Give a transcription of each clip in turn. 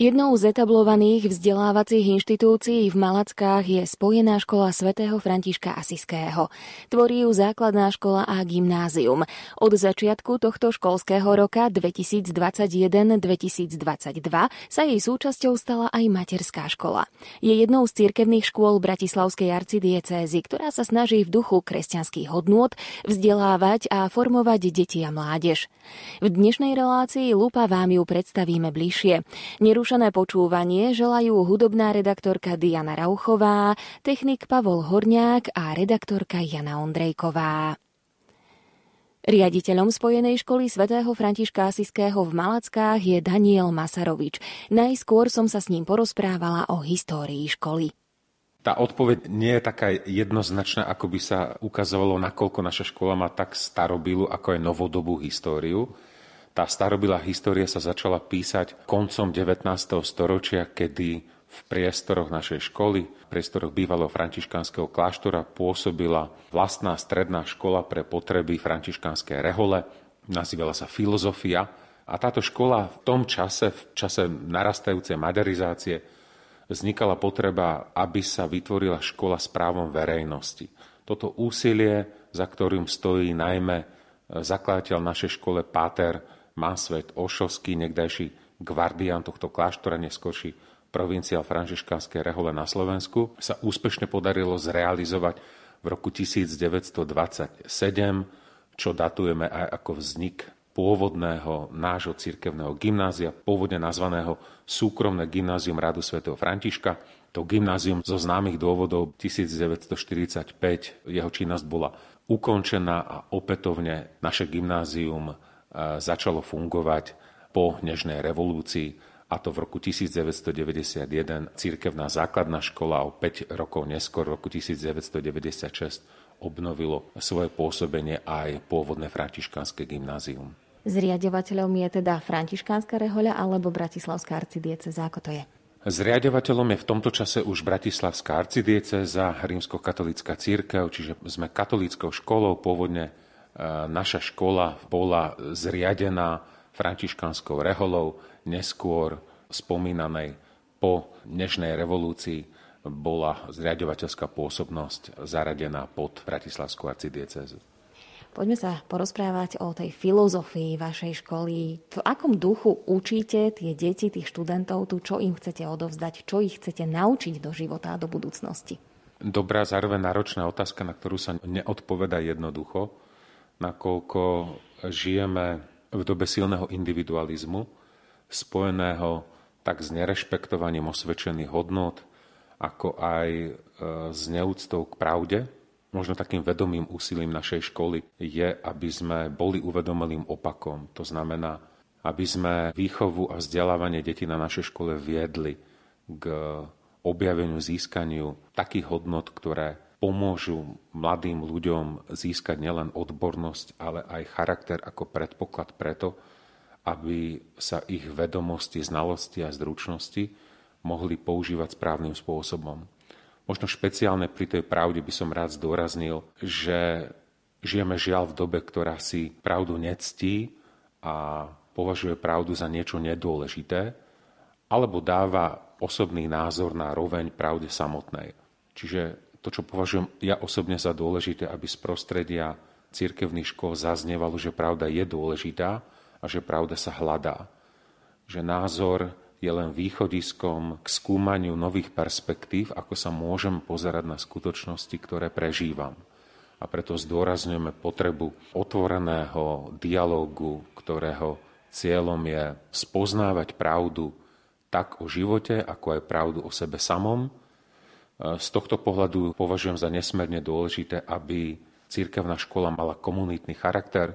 Jednou z etablovaných vzdelávacích inštitúcií v Malackách je Spojená škola svätého Františka Asiského. Tvorí ju základná škola a gymnázium. Od začiatku tohto školského roka 2021-2022 sa jej súčasťou stala aj materská škola. Je jednou z cirkevných škôl Bratislavskej arcidiecézy, ktorá sa snaží v duchu kresťanských hodnôt vzdelávať a formovať deti a mládež. V dnešnej relácii Lupa vám ju predstavíme bližšie. Neruš Skúšané počúvanie želajú hudobná redaktorka Diana Rauchová, technik Pavol Horniák a redaktorka Jana Ondrejková. Riaditeľom Spojenej školy svätého Františka Asiského v Malackách je Daniel Masarovič. Najskôr som sa s ním porozprávala o histórii školy. Tá odpoveď nie je taká jednoznačná, ako by sa ukazovalo, nakoľko naša škola má tak starobilú, ako aj novodobú históriu. Tá starobilá história sa začala písať koncom 19. storočia, kedy v priestoroch našej školy, v priestoroch bývalého františkánskeho kláštora pôsobila vlastná stredná škola pre potreby františkánskej rehole. Nazývala sa Filozofia. A táto škola v tom čase, v čase narastajúcej modernizácie, vznikala potreba, aby sa vytvorila škola s právom verejnosti. Toto úsilie, za ktorým stojí najmä zakladateľ našej škole Páter Mansvet Ošovský, nekdajší gvardián tohto kláštora, neskôrší provinciál františkánskej rehole na Slovensku, sa úspešne podarilo zrealizovať v roku 1927, čo datujeme aj ako vznik pôvodného nášho cirkevného gymnázia, pôvodne nazvaného súkromné gymnázium Radu svätého Františka. To gymnázium zo známych dôvodov 1945 jeho činnosť bola ukončená a opätovne naše gymnázium začalo fungovať po Nežnej revolúcii, a to v roku 1991 církevná základná škola o 5 rokov neskôr, v roku 1996, obnovilo svoje pôsobenie aj pôvodné františkánske gymnázium. Zriadovateľom je teda františkánska rehoľa alebo Bratislavská arcidieceza, ako to je? Zriadovateľom je v tomto čase už Bratislavská arcidieceza, rímsko-katolická církev, čiže sme katolíckou školou, pôvodne naša škola bola zriadená františkánskou reholou, neskôr spomínanej po dnešnej revolúcii bola zriadovateľská pôsobnosť zaradená pod Bratislavskú arcidiecezu. Poďme sa porozprávať o tej filozofii vašej školy. V akom duchu učíte tie deti, tých študentov tu, čo im chcete odovzdať, čo ich chcete naučiť do života a do budúcnosti? Dobrá, zároveň náročná otázka, na ktorú sa neodpoveda jednoducho nakoľko žijeme v dobe silného individualizmu, spojeného tak s nerešpektovaním osvedčených hodnot, ako aj e, s neúctou k pravde. Možno takým vedomým úsilím našej školy je, aby sme boli uvedomelým opakom. To znamená, aby sme výchovu a vzdelávanie detí na našej škole viedli k objaveniu, získaniu takých hodnot, ktoré pomôžu mladým ľuďom získať nielen odbornosť, ale aj charakter ako predpoklad preto, aby sa ich vedomosti, znalosti a zručnosti mohli používať správnym spôsobom. Možno špeciálne pri tej pravde by som rád zdôraznil, že žijeme žiaľ v dobe, ktorá si pravdu nectí a považuje pravdu za niečo nedôležité, alebo dáva osobný názor na roveň pravde samotnej. Čiže to, čo považujem ja osobne za dôležité, aby z prostredia církevných škôl zaznievalo, že pravda je dôležitá a že pravda sa hľadá. Že názor je len východiskom k skúmaniu nových perspektív, ako sa môžem pozerať na skutočnosti, ktoré prežívam. A preto zdôrazňujeme potrebu otvoreného dialógu, ktorého cieľom je spoznávať pravdu tak o živote, ako aj pravdu o sebe samom, z tohto pohľadu považujem za nesmierne dôležité, aby církevná škola mala komunitný charakter,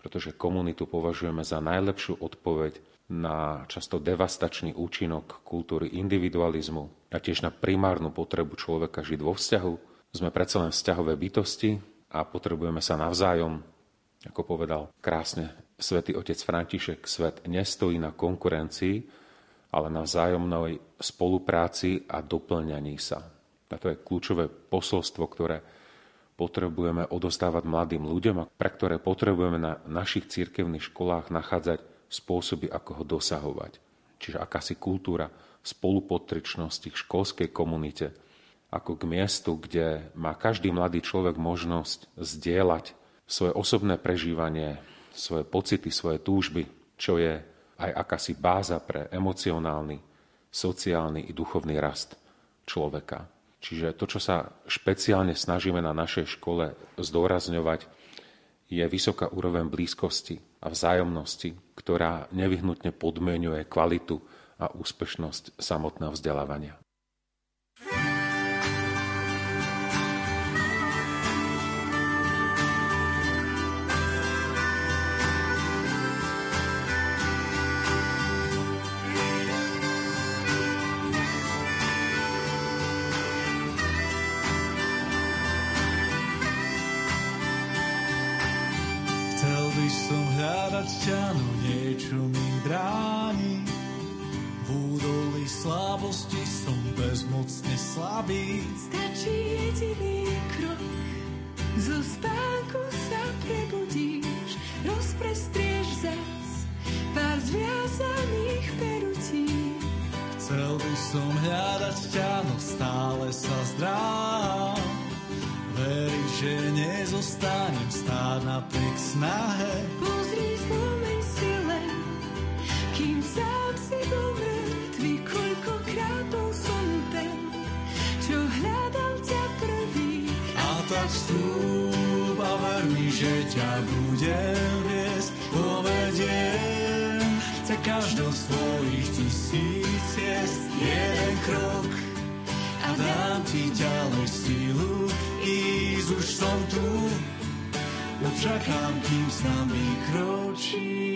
pretože komunitu považujeme za najlepšiu odpoveď na často devastačný účinok kultúry individualizmu a tiež na primárnu potrebu človeka žiť vo vzťahu. Sme predsa len vzťahové bytosti a potrebujeme sa navzájom, ako povedal krásne svätý otec František, svet nestojí na konkurencii, ale na vzájomnej spolupráci a doplňaní sa. A to je kľúčové posolstvo, ktoré potrebujeme odostávať mladým ľuďom a pre ktoré potrebujeme na našich cirkevných školách nachádzať spôsoby, ako ho dosahovať. čiže akási kultúra spolupotričnosti k školskej komunite, ako k miestu, kde má každý mladý človek možnosť zdieľať svoje osobné prežívanie, svoje pocity, svoje túžby, čo je aj akási báza pre emocionálny, sociálny i duchovný rast človeka. Čiže to, čo sa špeciálne snažíme na našej škole zdôrazňovať, je vysoká úroveň blízkosti a vzájomnosti, ktorá nevyhnutne podmenuje kvalitu a úspešnosť samotného vzdelávania. ďalej silu, ísť už som tu, ja čakám, kým s nami kročíš.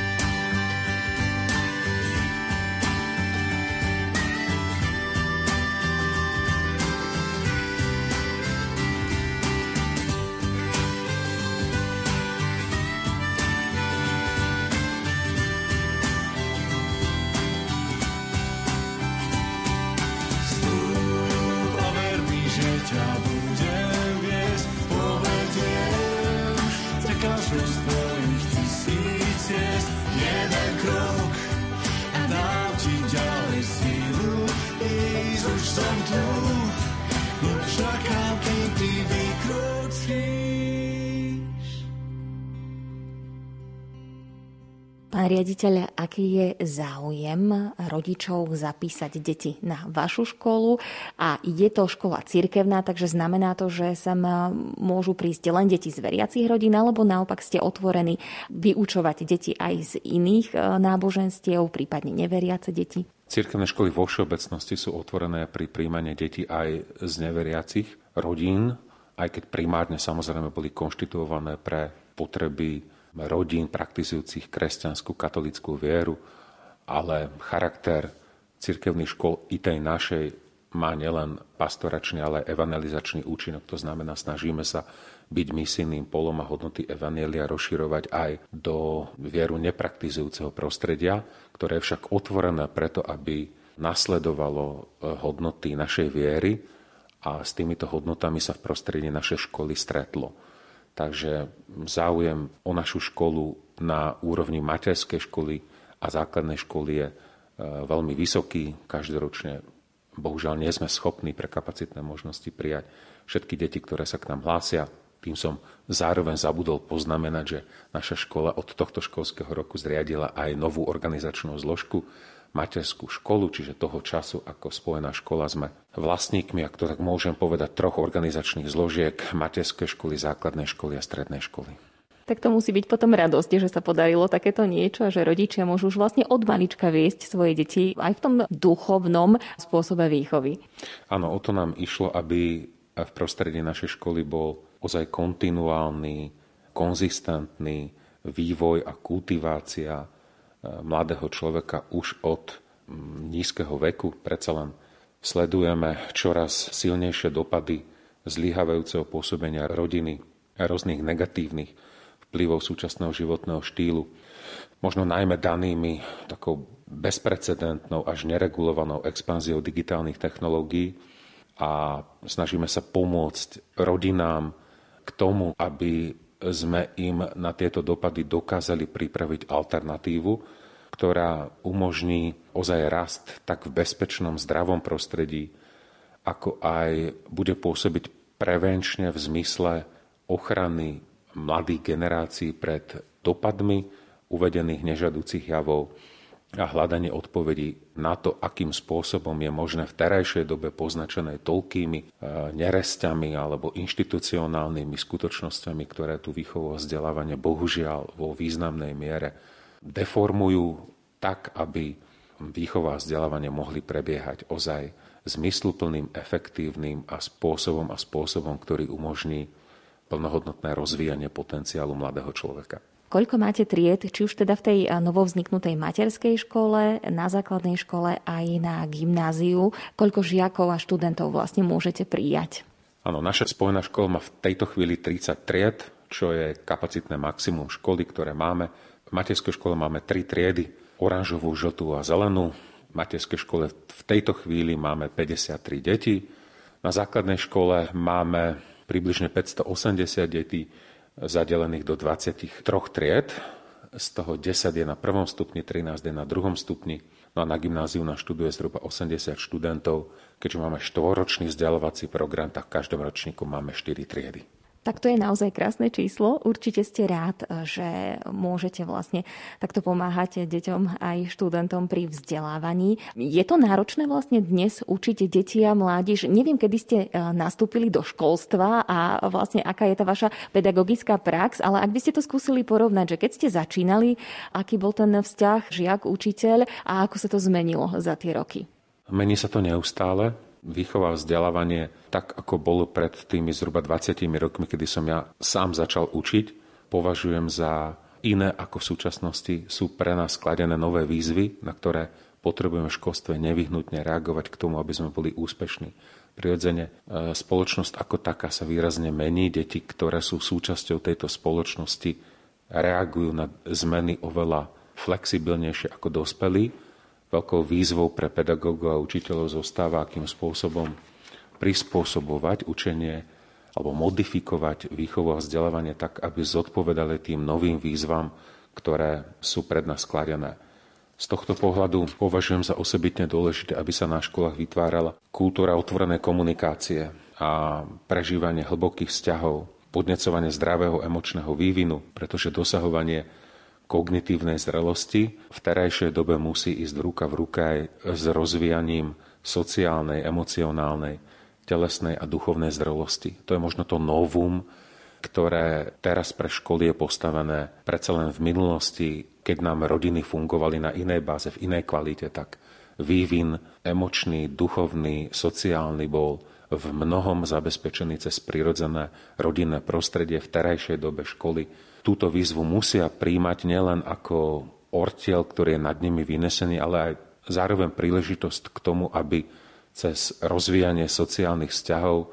riaditeľ, aký je záujem rodičov zapísať deti na vašu školu a je to škola cirkevná, takže znamená to, že sem môžu prísť len deti z veriacich rodín, alebo naopak ste otvorení vyučovať deti aj z iných e, náboženstiev, prípadne neveriace deti? Cirkevné školy vo všeobecnosti sú otvorené pri príjmaní detí aj z neveriacich rodín, aj keď primárne samozrejme boli konštituované pre potreby rodín praktizujúcich kresťanskú katolickú vieru, ale charakter cirkevných škôl i tej našej má nielen pastoračný, ale aj evangelizačný účinok. To znamená, snažíme sa byť misijným polom a hodnoty Evanielia rozširovať aj do vieru nepraktizujúceho prostredia, ktoré je však otvorené preto, aby nasledovalo e, hodnoty našej viery a s týmito hodnotami sa v prostredí našej školy stretlo. Takže záujem o našu školu na úrovni materskej školy a základnej školy je e, veľmi vysoký. Každoročne bohužiaľ nie sme schopní pre kapacitné možnosti prijať všetky deti, ktoré sa k nám hlásia. Tým som zároveň zabudol poznamenať, že naša škola od tohto školského roku zriadila aj novú organizačnú zložku, materskú školu, čiže toho času ako spojená škola sme vlastníkmi, ak to tak môžem povedať, troch organizačných zložiek materskej školy, základnej školy a strednej školy. Tak to musí byť potom radosť, že sa podarilo takéto niečo a že rodičia môžu už vlastne od malička viesť svoje deti aj v tom duchovnom spôsobe výchovy. Áno, o to nám išlo, aby v prostredí našej školy bol ozaj kontinuálny, konzistentný vývoj a kultivácia mladého človeka už od nízkeho veku. Predsa len sledujeme čoraz silnejšie dopady zlyhavajúceho pôsobenia rodiny a rôznych negatívnych vplyvov súčasného životného štýlu. Možno najmä danými takou bezprecedentnou až neregulovanou expanziou digitálnych technológií a snažíme sa pomôcť rodinám k tomu, aby sme im na tieto dopady dokázali pripraviť alternatívu, ktorá umožní ozaj rast tak v bezpečnom, zdravom prostredí, ako aj bude pôsobiť prevenčne v zmysle ochrany mladých generácií pred dopadmi uvedených nežadúcich javov a hľadanie odpovedí na to, akým spôsobom je možné v terajšej dobe poznačené toľkými e, neresťami alebo inštitucionálnymi skutočnosťami, ktoré tu výchovo vzdelávanie bohužiaľ vo významnej miere deformujú tak, aby výchova a vzdelávanie mohli prebiehať ozaj zmysluplným, efektívnym a spôsobom a spôsobom, ktorý umožní plnohodnotné rozvíjanie potenciálu mladého človeka. Koľko máte tried, či už teda v tej novovzniknutej materskej škole, na základnej škole aj na gymnáziu? Koľko žiakov a študentov vlastne môžete prijať? Áno, naša spojená škola má v tejto chvíli 30 tried, čo je kapacitné maximum školy, ktoré máme. V materskej škole máme tri triedy, oranžovú, žltú a zelenú. V materskej škole v tejto chvíli máme 53 detí. Na základnej škole máme približne 580 detí zadelených do 23 tried, z toho 10 je na prvom stupni, 13 je na druhom stupni. No a na gymnáziu nás študuje zhruba 80 študentov. Keďže máme štvoročný vzdelávací program, tak v každom ročníku máme 4 triedy. Tak to je naozaj krásne číslo. Určite ste rád, že môžete vlastne takto pomáhať deťom aj študentom pri vzdelávaní. Je to náročné vlastne dnes učiť deti a mládež? Neviem, kedy ste e, nastúpili do školstva a vlastne aká je tá vaša pedagogická prax, ale ak by ste to skúsili porovnať, že keď ste začínali, aký bol ten vzťah žiak-učiteľ a ako sa to zmenilo za tie roky? Mení sa to neustále výchova a vzdelávanie tak, ako bolo pred tými zhruba 20 rokmi, kedy som ja sám začal učiť, považujem za iné ako v súčasnosti. Sú pre nás skladené nové výzvy, na ktoré potrebujeme v školstve nevyhnutne reagovať k tomu, aby sme boli úspešní. Prirodzene e, spoločnosť ako taká sa výrazne mení. Deti, ktoré sú súčasťou tejto spoločnosti, reagujú na zmeny oveľa flexibilnejšie ako dospelí Veľkou výzvou pre pedagógov a učiteľov zostáva, akým spôsobom prispôsobovať učenie alebo modifikovať výchovu a vzdelávanie tak, aby zodpovedali tým novým výzvam, ktoré sú pred nás skladené. Z tohto pohľadu považujem za osobitne dôležité, aby sa na školách vytvárala kultúra otvorenej komunikácie a prežívanie hlbokých vzťahov, podnecovanie zdravého emočného vývinu, pretože dosahovanie kognitívnej zrelosti v terajšej dobe musí ísť ruka v ruka aj s rozvíjaním sociálnej, emocionálnej, telesnej a duchovnej zrelosti. To je možno to novum, ktoré teraz pre školy je postavené predsa len v minulosti, keď nám rodiny fungovali na inej báze, v inej kvalite, tak vývin emočný, duchovný, sociálny bol v mnohom zabezpečený cez prirodzené rodinné prostredie v terajšej dobe školy túto výzvu musia príjmať nielen ako ortiel, ktorý je nad nimi vynesený, ale aj zároveň príležitosť k tomu, aby cez rozvíjanie sociálnych vzťahov e,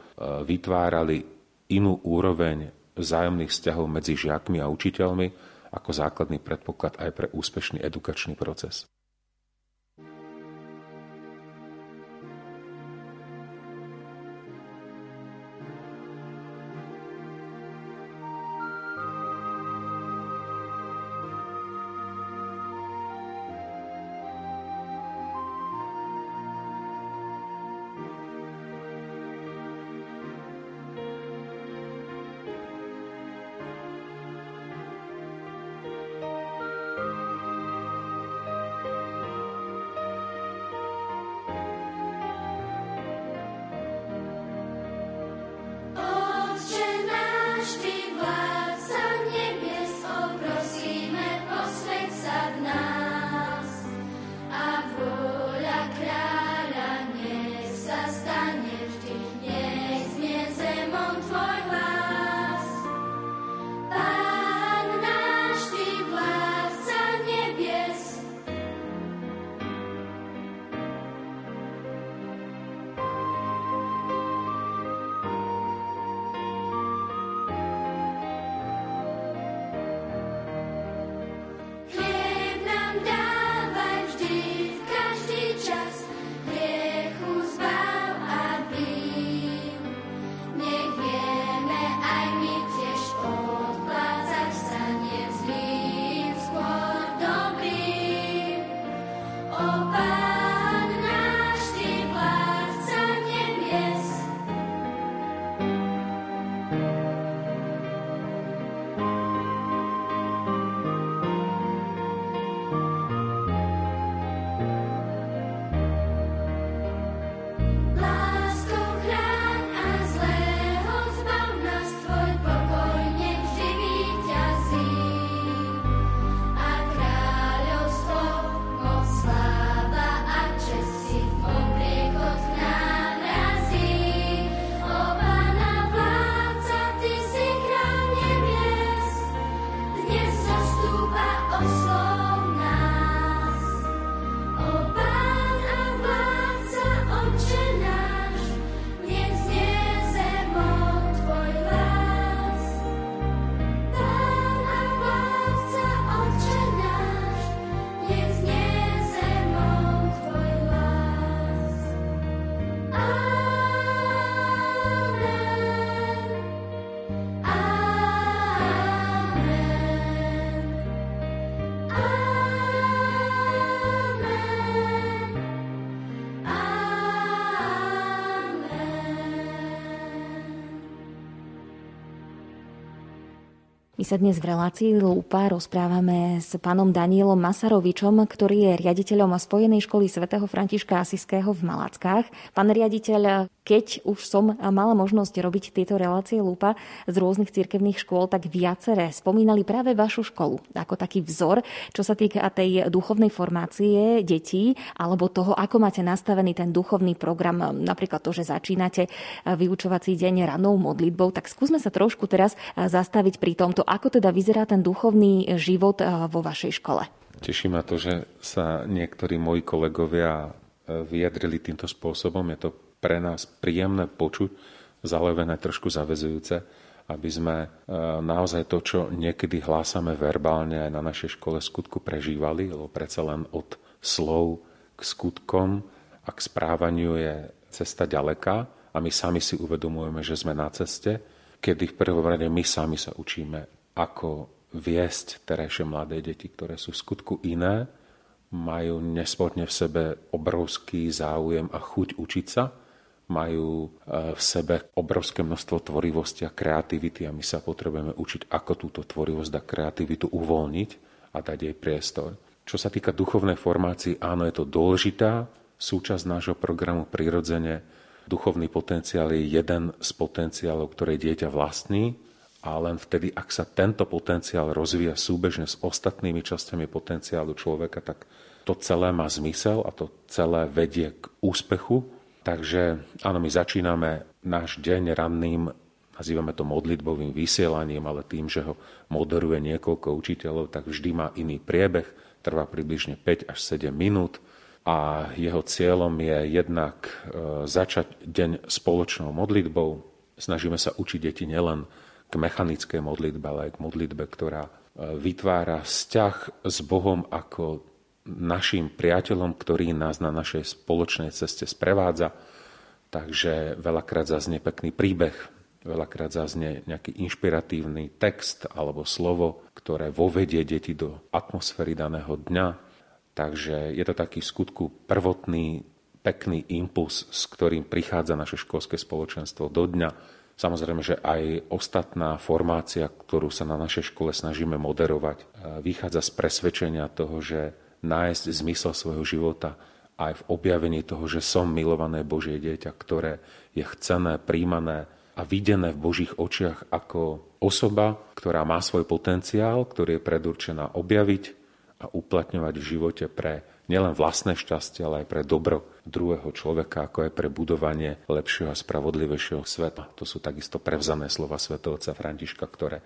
vytvárali inú úroveň vzájomných vzťahov medzi žiakmi a učiteľmi ako základný predpoklad aj pre úspešný edukačný proces. Sa dnes v relácii Lúpa rozprávame s pánom Danielom Masarovičom, ktorý je riaditeľom Spojenej školy svätého Františka Asiského v Malackách. Pán riaditeľ, keď už som mala možnosť robiť tieto relácie Lúpa z rôznych cirkevných škôl, tak viaceré spomínali práve vašu školu ako taký vzor, čo sa týka tej duchovnej formácie detí alebo toho, ako máte nastavený ten duchovný program, napríklad to, že začínate vyučovací deň ranou modlitbou. Tak skúsme sa trošku teraz zastaviť pri tomto, ako teda vyzerá ten duchovný život vo vašej škole. Teší ma to, že sa niektorí moji kolegovia vyjadrili týmto spôsobom. Je to pre nás príjemné počuť, zalevené trošku zavezujúce, aby sme e, naozaj to, čo niekedy hlásame verbálne aj na našej škole skutku prežívali, lebo predsa len od slov k skutkom a k správaniu je cesta ďaleká a my sami si uvedomujeme, že sme na ceste, kedy v prvom rade my sami sa učíme, ako viesť terajšie mladé deti, ktoré sú v skutku iné, majú nesporne v sebe obrovský záujem a chuť učiť sa, majú e, v sebe obrovské množstvo tvorivosti a kreativity a my sa potrebujeme učiť, ako túto tvorivosť a kreativitu uvoľniť a dať jej priestor. Čo sa týka duchovnej formácii, áno, je to dôležitá súčasť nášho programu prirodzene. Duchovný potenciál je jeden z potenciálov, ktoré dieťa vlastní a len vtedy, ak sa tento potenciál rozvíja súbežne s ostatnými časťami potenciálu človeka, tak to celé má zmysel a to celé vedie k úspechu Takže áno, my začíname náš deň ranným, nazývame to modlitbovým vysielaním, ale tým, že ho moderuje niekoľko učiteľov, tak vždy má iný priebeh, trvá približne 5 až 7 minút a jeho cieľom je jednak e, začať deň spoločnou modlitbou. Snažíme sa učiť deti nielen k mechanickej modlitbe, ale aj k modlitbe, ktorá e, vytvára vzťah s Bohom ako našim priateľom, ktorý nás na našej spoločnej ceste sprevádza. Takže veľakrát zaznie pekný príbeh, veľakrát zaznie nejaký inšpiratívny text alebo slovo, ktoré vovedie deti do atmosféry daného dňa. Takže je to taký skutku prvotný, pekný impuls, s ktorým prichádza naše školské spoločenstvo do dňa. Samozrejme, že aj ostatná formácia, ktorú sa na našej škole snažíme moderovať, vychádza z presvedčenia toho, že nájsť zmysel svojho života aj v objavení toho, že som milované Božie dieťa, ktoré je chcené, príjmané a videné v Božích očiach ako osoba, ktorá má svoj potenciál, ktorý je predurčená objaviť a uplatňovať v živote pre nielen vlastné šťastie, ale aj pre dobro druhého človeka, ako aj pre budovanie lepšieho a spravodlivejšieho sveta. To sú takisto prevzané slova svätého Františka, ktoré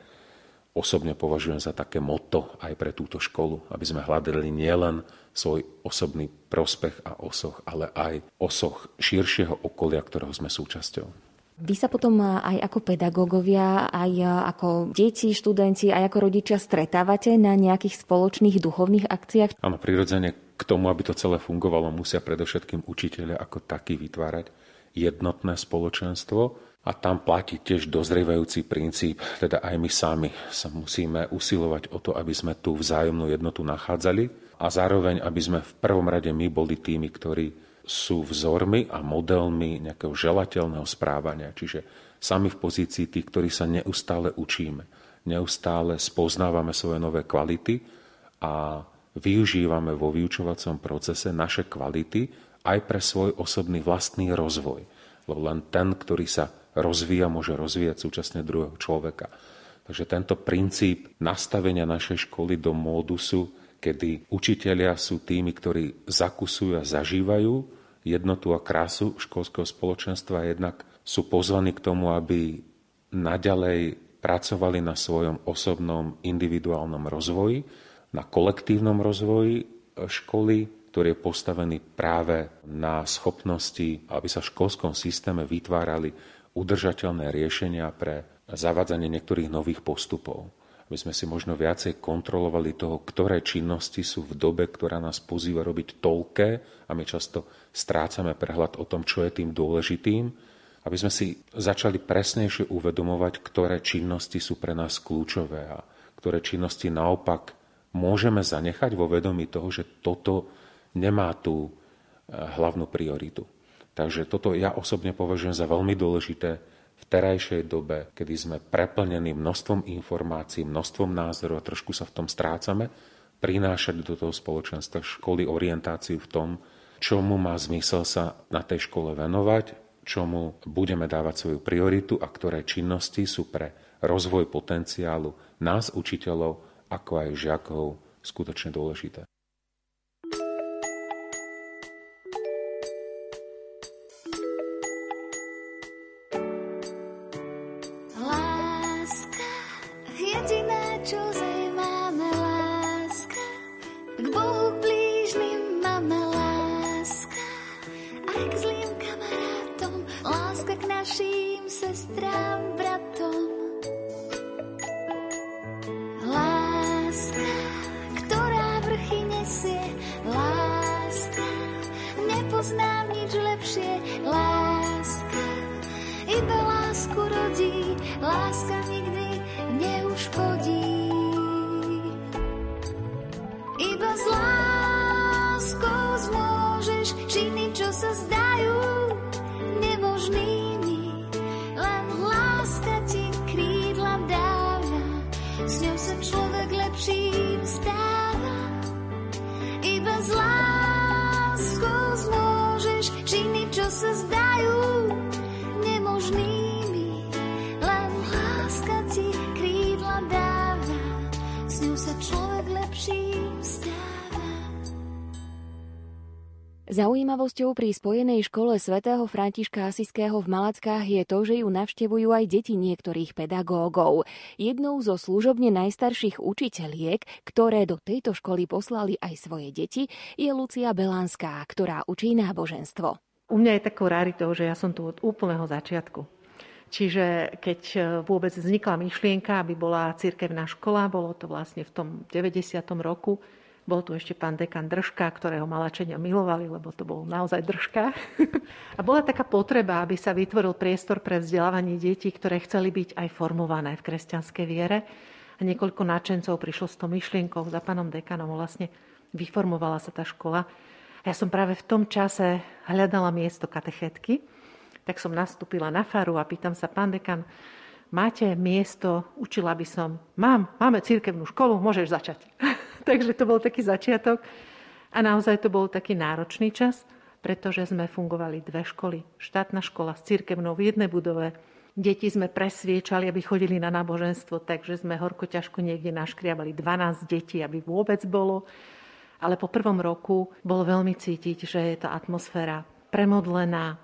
osobne považujem za také moto aj pre túto školu, aby sme hľadali nielen svoj osobný prospech a osoch, ale aj osoch širšieho okolia, ktorého sme súčasťou. Vy sa potom aj ako pedagógovia, aj ako deti, študenti, aj ako rodičia stretávate na nejakých spoločných duchovných akciách? Áno, prirodzene k tomu, aby to celé fungovalo, musia predovšetkým učiteľe ako taký vytvárať jednotné spoločenstvo, a tam platí tiež dozrievajúci princíp, teda aj my sami sa musíme usilovať o to, aby sme tú vzájomnú jednotu nachádzali a zároveň, aby sme v prvom rade my boli tými, ktorí sú vzormi a modelmi nejakého želateľného správania. Čiže sami v pozícii tých, ktorí sa neustále učíme, neustále spoznávame svoje nové kvality a využívame vo vyučovacom procese naše kvality aj pre svoj osobný vlastný rozvoj. Lebo len ten, ktorý sa rozvíja, môže rozvíjať súčasne druhého človeka. Takže tento princíp nastavenia našej školy do módusu, kedy učitelia sú tými, ktorí zakusujú a zažívajú jednotu a krásu školského spoločenstva, jednak sú pozvaní k tomu, aby naďalej pracovali na svojom osobnom individuálnom rozvoji, na kolektívnom rozvoji školy, ktorý je postavený práve na schopnosti, aby sa v školskom systéme vytvárali udržateľné riešenia pre zavádzanie niektorých nových postupov. Aby sme si možno viacej kontrolovali toho, ktoré činnosti sú v dobe, ktorá nás pozýva robiť toľké a my často strácame prehľad o tom, čo je tým dôležitým, aby sme si začali presnejšie uvedomovať, ktoré činnosti sú pre nás kľúčové a ktoré činnosti naopak môžeme zanechať vo vedomí toho, že toto nemá tú eh, hlavnú prioritu. Takže toto ja osobne považujem za veľmi dôležité v terajšej dobe, kedy sme preplnení množstvom informácií, množstvom názorov a trošku sa v tom strácame, prinášať do toho spoločenstva školy orientáciu v tom, čomu má zmysel sa na tej škole venovať, čomu budeme dávať svoju prioritu a ktoré činnosti sú pre rozvoj potenciálu nás, učiteľov, ako aj žiakov, skutočne dôležité. remember. Zaujímavosťou pri spojenej škole svätého Františka Asiského v Malackách je to, že ju navštevujú aj deti niektorých pedagógov. Jednou zo služobne najstarších učiteľiek, ktoré do tejto školy poslali aj svoje deti, je Lucia Belanská, ktorá učí náboženstvo. U mňa je takou raritou, že ja som tu od úplného začiatku. Čiže keď e, vôbec vznikla myšlienka, aby bola cirkevná škola, bolo to vlastne v tom 90. roku, bol tu ešte pán dekan Držka, ktorého malačenia milovali, lebo to bol naozaj Držka. A bola taká potreba, aby sa vytvoril priestor pre vzdelávanie detí, ktoré chceli byť aj formované v kresťanskej viere. A niekoľko náčencov prišlo s tou myšlienkou za pánom dekanom. Vlastne vyformovala sa tá škola. Ja som práve v tom čase hľadala miesto katechetky tak som nastúpila na faru a pýtam sa, pán dekan, máte miesto, učila by som, mám, máme církevnú školu, môžeš začať. Takže to bol taký začiatok a naozaj to bol taký náročný čas, pretože sme fungovali dve školy. Štátna škola s církevnou v jednej budove, Deti sme presviečali, aby chodili na náboženstvo, takže sme horko ťažko niekde naškriabali 12 detí, aby vôbec bolo. Ale po prvom roku bolo veľmi cítiť, že je tá atmosféra premodlená,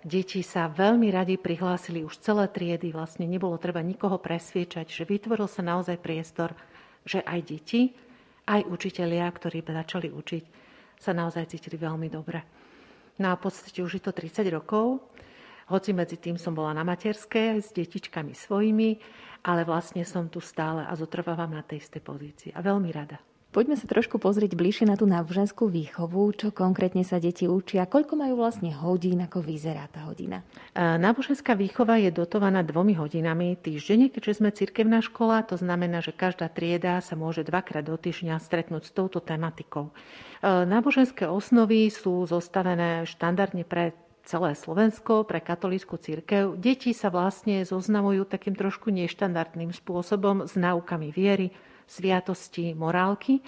Deti sa veľmi radi prihlásili už celé triedy, vlastne nebolo treba nikoho presviečať, že vytvoril sa naozaj priestor, že aj deti, aj učitelia, ktorí začali učiť, sa naozaj cítili veľmi dobre. No a v podstate už je to 30 rokov, hoci medzi tým som bola na materské s detičkami svojimi, ale vlastne som tu stále a zotrvávam na tej istej pozícii a veľmi rada. Poďme sa trošku pozrieť bližšie na tú náboženskú výchovu, čo konkrétne sa deti učia, koľko majú vlastne hodín, ako vyzerá tá hodina. Náboženská výchova je dotovaná dvomi hodinami týždenne, keďže sme cirkevná škola, to znamená, že každá trieda sa môže dvakrát do týždňa stretnúť s touto tematikou. Náboženské osnovy sú zostavené štandardne pre celé Slovensko, pre katolícku církev. Deti sa vlastne zoznamujú takým trošku neštandardným spôsobom s náukami viery, sviatosti, morálky.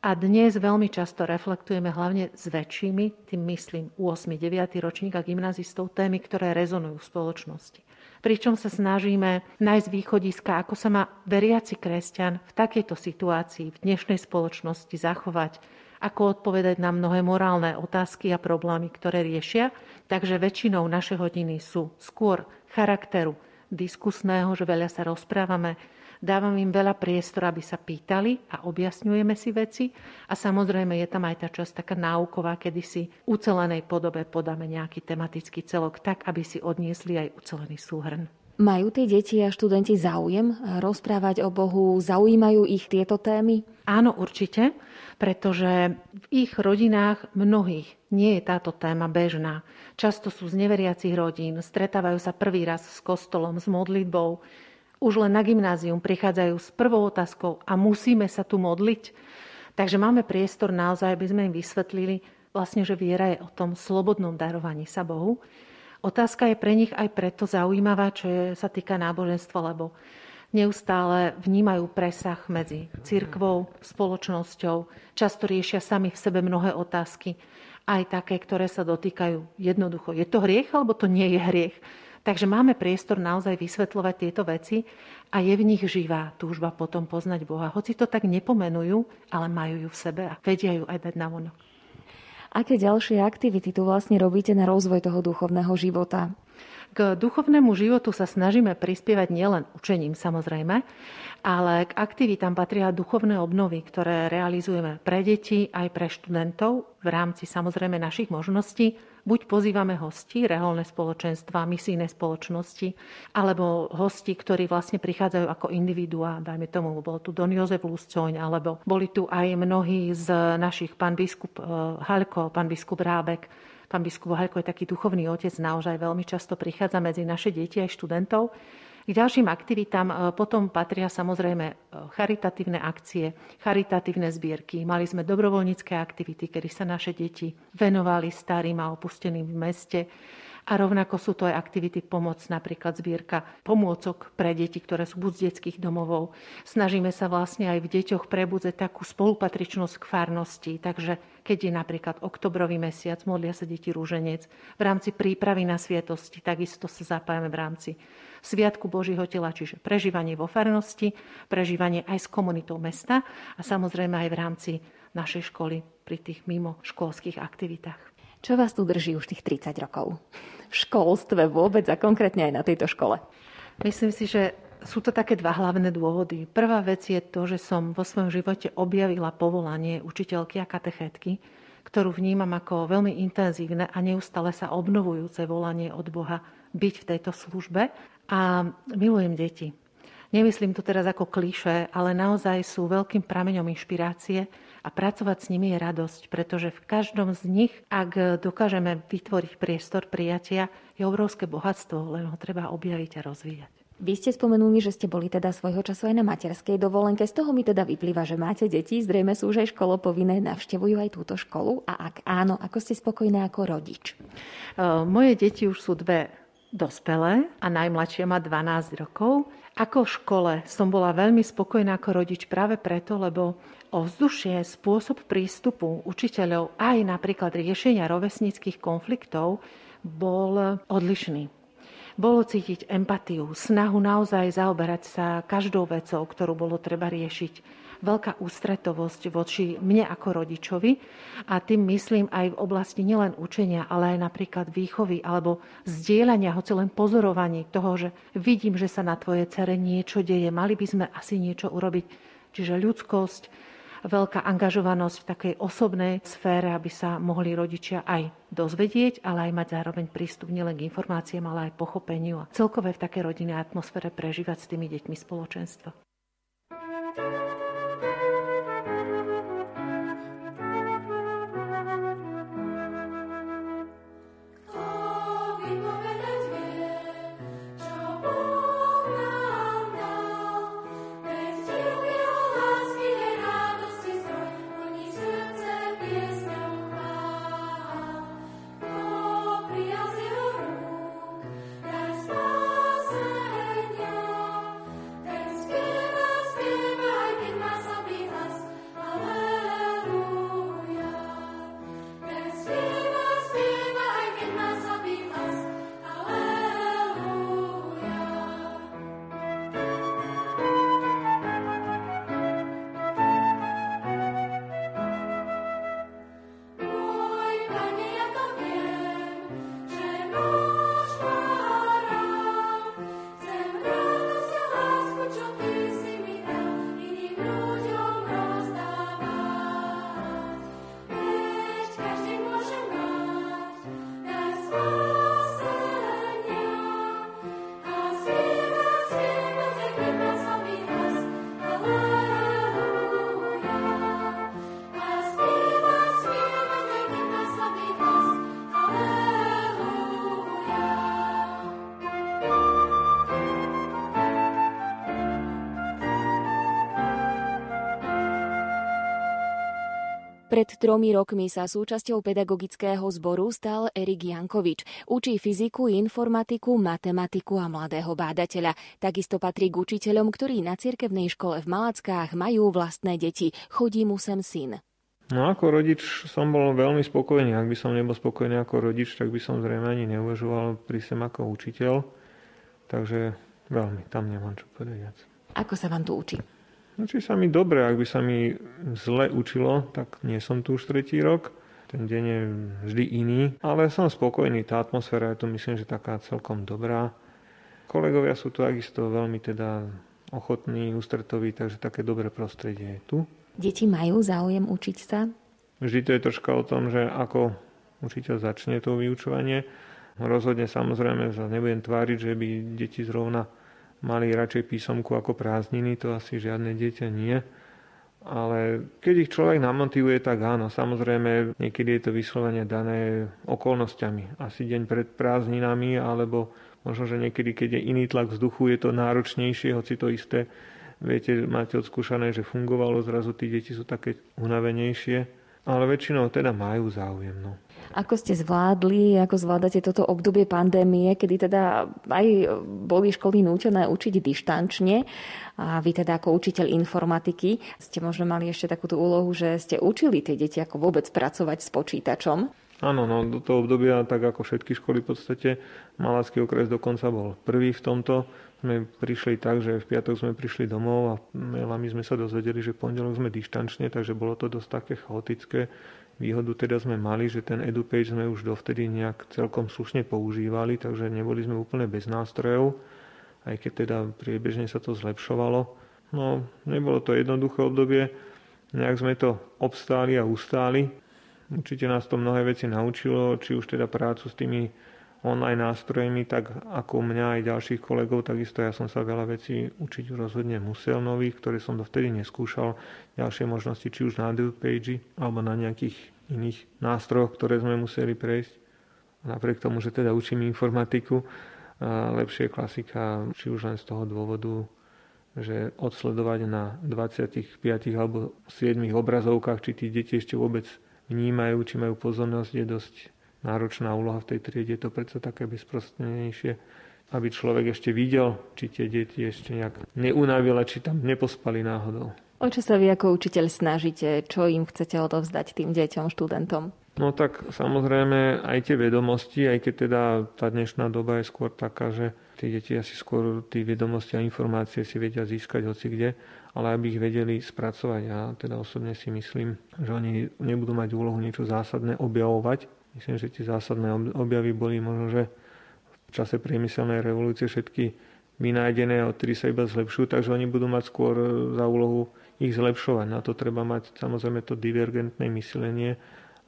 A dnes veľmi často reflektujeme hlavne s väčšími, tým myslím 8. 9. ročník a gymnazistov, témy, ktoré rezonujú v spoločnosti. Pričom sa snažíme nájsť východiska, ako sa má veriaci kresťan v takejto situácii, v dnešnej spoločnosti zachovať, ako odpovedať na mnohé morálne otázky a problémy, ktoré riešia. Takže väčšinou naše hodiny sú skôr charakteru diskusného, že veľa sa rozprávame, Dávam im veľa priestora, aby sa pýtali a objasňujeme si veci. A samozrejme je tam aj tá časť taká náuková, kedy si ucelenej podobe podáme nejaký tematický celok tak, aby si odniesli aj ucelený súhrn. Majú tie deti a študenti záujem rozprávať o Bohu? Zaujímajú ich tieto témy? Áno, určite, pretože v ich rodinách mnohých nie je táto téma bežná. Často sú z neveriacich rodín, stretávajú sa prvý raz s kostolom, s modlitbou, už len na gymnázium prichádzajú s prvou otázkou a musíme sa tu modliť. Takže máme priestor naozaj, aby sme im vysvetlili, vlastne, že viera je o tom slobodnom darovaní sa Bohu. Otázka je pre nich aj preto zaujímavá, čo je, sa týka náboženstva, lebo neustále vnímajú presah medzi cirkvou, spoločnosťou, často riešia sami v sebe mnohé otázky, aj také, ktoré sa dotýkajú jednoducho. Je to hriech, alebo to nie je hriech? Takže máme priestor naozaj vysvetľovať tieto veci a je v nich živá túžba potom poznať Boha. Hoci to tak nepomenujú, ale majú ju v sebe a vedia ju aj dať na vonok. Aké ďalšie aktivity tu vlastne robíte na rozvoj toho duchovného života? K duchovnému životu sa snažíme prispievať nielen učením samozrejme, ale k aktivitám patria duchovné obnovy, ktoré realizujeme pre deti aj pre študentov v rámci samozrejme našich možností Buď pozývame hosti, reálne spoločenstva, misijné spoločnosti, alebo hosti, ktorí vlastne prichádzajú ako individuá, dajme tomu, bol tu Don Jozef Luscoň, alebo boli tu aj mnohí z našich, pán biskup eh, Halko, pán biskup Rábek, Pán biskup Halko je taký duchovný otec, naozaj veľmi často prichádza medzi naše deti aj študentov. K ďalším aktivitám e, potom patria samozrejme e, charitatívne akcie, charitatívne zbierky. Mali sme dobrovoľnícke aktivity, kedy sa naše deti venovali starým a opusteným v meste. A rovnako sú to aj aktivity pomoc, napríklad zbierka pomôcok pre deti, ktoré sú buď z detských domovov. Snažíme sa vlastne aj v deťoch prebudzať takú spolupatričnosť k farnosti. Takže keď je napríklad oktobrový mesiac, modlia sa deti rúženec. V rámci prípravy na sviatosti takisto sa zapájame v rámci Sviatku Božího tela, čiže prežívanie vo farnosti, prežívanie aj s komunitou mesta a samozrejme aj v rámci našej školy pri tých mimo školských aktivitách. Čo vás tu drží už tých 30 rokov? V školstve vôbec a konkrétne aj na tejto škole? Myslím si, že sú to také dva hlavné dôvody. Prvá vec je to, že som vo svojom živote objavila povolanie učiteľky a katechétky, ktorú vnímam ako veľmi intenzívne a neustále sa obnovujúce volanie od Boha byť v tejto službe a milujem deti. Nemyslím to teraz ako kliše, ale naozaj sú veľkým prameňom inšpirácie a pracovať s nimi je radosť, pretože v každom z nich, ak dokážeme vytvoriť priestor prijatia, je obrovské bohatstvo, len ho treba objaviť a rozvíjať. Vy ste spomenuli, že ste boli teda svojho času aj na materskej dovolenke. Z toho mi teda vyplýva, že máte deti, zrejme sú už aj školopovinné, navštevujú aj túto školu. A ak áno, ako ste spokojná ako rodič? Moje deti už sú dve dospelé a najmladšia má 12 rokov. Ako v škole som bola veľmi spokojná ako rodič práve preto, lebo ovzdušie, spôsob prístupu učiteľov aj napríklad riešenia rovesnických konfliktov bol odlišný bolo cítiť empatiu, snahu naozaj zaoberať sa každou vecou, ktorú bolo treba riešiť. Veľká ústretovosť voči mne ako rodičovi a tým myslím aj v oblasti nielen učenia, ale aj napríklad výchovy alebo zdieľania, hoci len pozorovaní toho, že vidím, že sa na tvojej cere niečo deje, mali by sme asi niečo urobiť. Čiže ľudskosť, veľká angažovanosť v takej osobnej sfére, aby sa mohli rodičia aj dozvedieť, ale aj mať zároveň prístup nielen k informáciám, ale aj pochopeniu a celkové v takej rodinnej atmosfére prežívať s tými deťmi spoločenstvo. Tromi rokmi sa súčasťou pedagogického zboru stal Erik Jankovič. Učí fyziku, informatiku, matematiku a mladého bádateľa. Takisto patrí k učiteľom, ktorí na cirkevnej škole v Malackách majú vlastné deti. Chodí mu sem syn. No ako rodič som bol veľmi spokojný. Ak by som nebol spokojný ako rodič, tak by som zrejme ani neuvažoval pri sem ako učiteľ. Takže veľmi, tam nemám čo povedať. Ako sa vám tu učí? Učí sa mi dobre, ak by sa mi zle učilo, tak nie som tu už tretí rok. Ten deň je vždy iný, ale som spokojný, tá atmosféra je tu myslím, že taká celkom dobrá. Kolegovia sú tu takisto veľmi teda ochotní, ústretoví, takže také dobré prostredie je tu. Deti majú záujem učiť sa? Vždy to je troška o tom, že ako učiteľ začne to vyučovanie. Rozhodne samozrejme sa nebudem tváriť, že by deti zrovna mali radšej písomku ako prázdniny, to asi žiadne dieťa nie. Ale keď ich človek namotivuje, tak áno, samozrejme, niekedy je to vyslovene dané okolnostiami. Asi deň pred prázdninami, alebo možno, že niekedy, keď je iný tlak vzduchu, je to náročnejšie, hoci to isté, viete, máte odskúšané, že fungovalo, zrazu tí deti sú také unavenejšie ale väčšinou teda majú záujem. No. Ako ste zvládli, ako zvládate toto obdobie pandémie, kedy teda aj boli školy nútené učiť dištančne a vy teda ako učiteľ informatiky ste možno mali ešte takúto úlohu, že ste učili tie deti ako vôbec pracovať s počítačom? Áno, no do toho obdobia, tak ako všetky školy v podstate, Malácky okres dokonca bol prvý v tomto. Sme prišli tak, že v piatok sme prišli domov a mailami sme sa dozvedeli, že pondelok sme dištančne, takže bolo to dosť také chaotické. Výhodu teda sme mali, že ten EduPage sme už dovtedy nejak celkom slušne používali, takže neboli sme úplne bez nástrojov, aj keď teda priebežne sa to zlepšovalo. No, nebolo to jednoduché obdobie, nejak sme to obstáli a ustáli. Určite nás to mnohé veci naučilo, či už teda prácu s tými online nástrojmi, tak ako mňa aj ďalších kolegov, takisto ja som sa veľa vecí učiť rozhodne musel nových, ktoré som dovtedy neskúšal. Ďalšie možnosti, či už na Adobe Page alebo na nejakých iných nástrojoch, ktoré sme museli prejsť. Napriek tomu, že teda učím informatiku, lepšie klasika, či už len z toho dôvodu, že odsledovať na 25 alebo 7 obrazovkách, či tí deti ešte vôbec vnímajú, či majú pozornosť, je dosť náročná úloha v tej triede. Je to predsa také bezprostrednejšie, aby človek ešte videl, či tie deti ešte nejak neunavili, či tam nepospali náhodou. O čo sa vy ako učiteľ snažíte? Čo im chcete odovzdať tým deťom, študentom? No tak samozrejme aj tie vedomosti, aj keď teda tá dnešná doba je skôr taká, že tí deti asi skôr tie vedomosti a informácie si vedia získať hoci kde, ale aby ich vedeli spracovať. Ja teda osobne si myslím, že oni nebudú mať úlohu niečo zásadné objavovať. Myslím, že tie zásadné objavy boli možno, že v čase priemyselnej revolúcie všetky vynájdené a odtedy sa iba zlepšujú, takže oni budú mať skôr za úlohu ich zlepšovať. Na to treba mať samozrejme to divergentné myslenie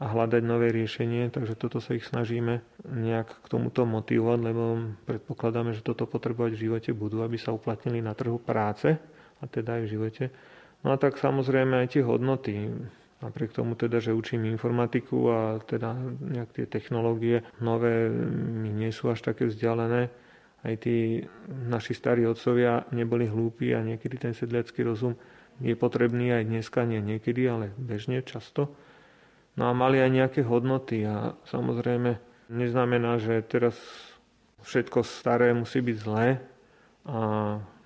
a hľadať nové riešenie, takže toto sa ich snažíme nejak k tomuto motivovať, lebo predpokladáme, že toto potrebovať v živote budú, aby sa uplatnili na trhu práce a teda aj v živote. No a tak samozrejme aj tie hodnoty. Napriek tomu teda, že učím informatiku a teda nejak tie technológie nové mi nie sú až také vzdialené. Aj tí naši starí otcovia neboli hlúpi a niekedy ten sedliacký rozum je potrebný aj dneska, nie niekedy, ale bežne, často. No a mali aj nejaké hodnoty a samozrejme neznamená, že teraz všetko staré musí byť zlé a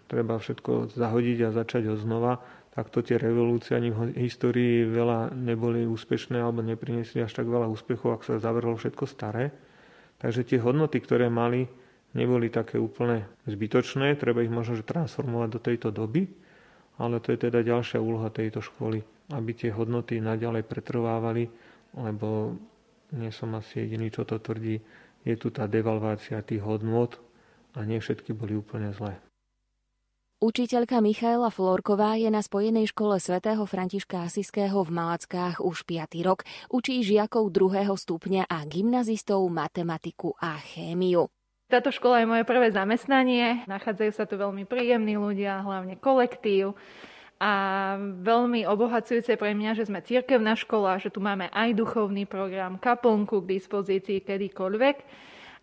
treba všetko zahodiť a začať od znova. Takto tie revolúcie ani v histórii veľa neboli úspešné alebo neprinesli až tak veľa úspechov, ak sa zavrhlo všetko staré. Takže tie hodnoty, ktoré mali, neboli také úplne zbytočné, treba ich možno že transformovať do tejto doby, ale to je teda ďalšia úloha tejto školy aby tie hodnoty naďalej pretrvávali, lebo nie som asi jediný, čo to tvrdí, je tu tá devalvácia tých hodnot a nie všetky boli úplne zlé. Učiteľka Michaela Florková je na Spojenej škole svätého Františka Asiského v Malackách už 5. rok. Učí žiakov druhého stupňa a gymnazistov matematiku a chémiu. Táto škola je moje prvé zamestnanie. Nachádzajú sa tu veľmi príjemní ľudia, hlavne kolektív a veľmi obohacujúce pre mňa, že sme cirkevná škola, že tu máme aj duchovný program, kaplnku k dispozícii kedykoľvek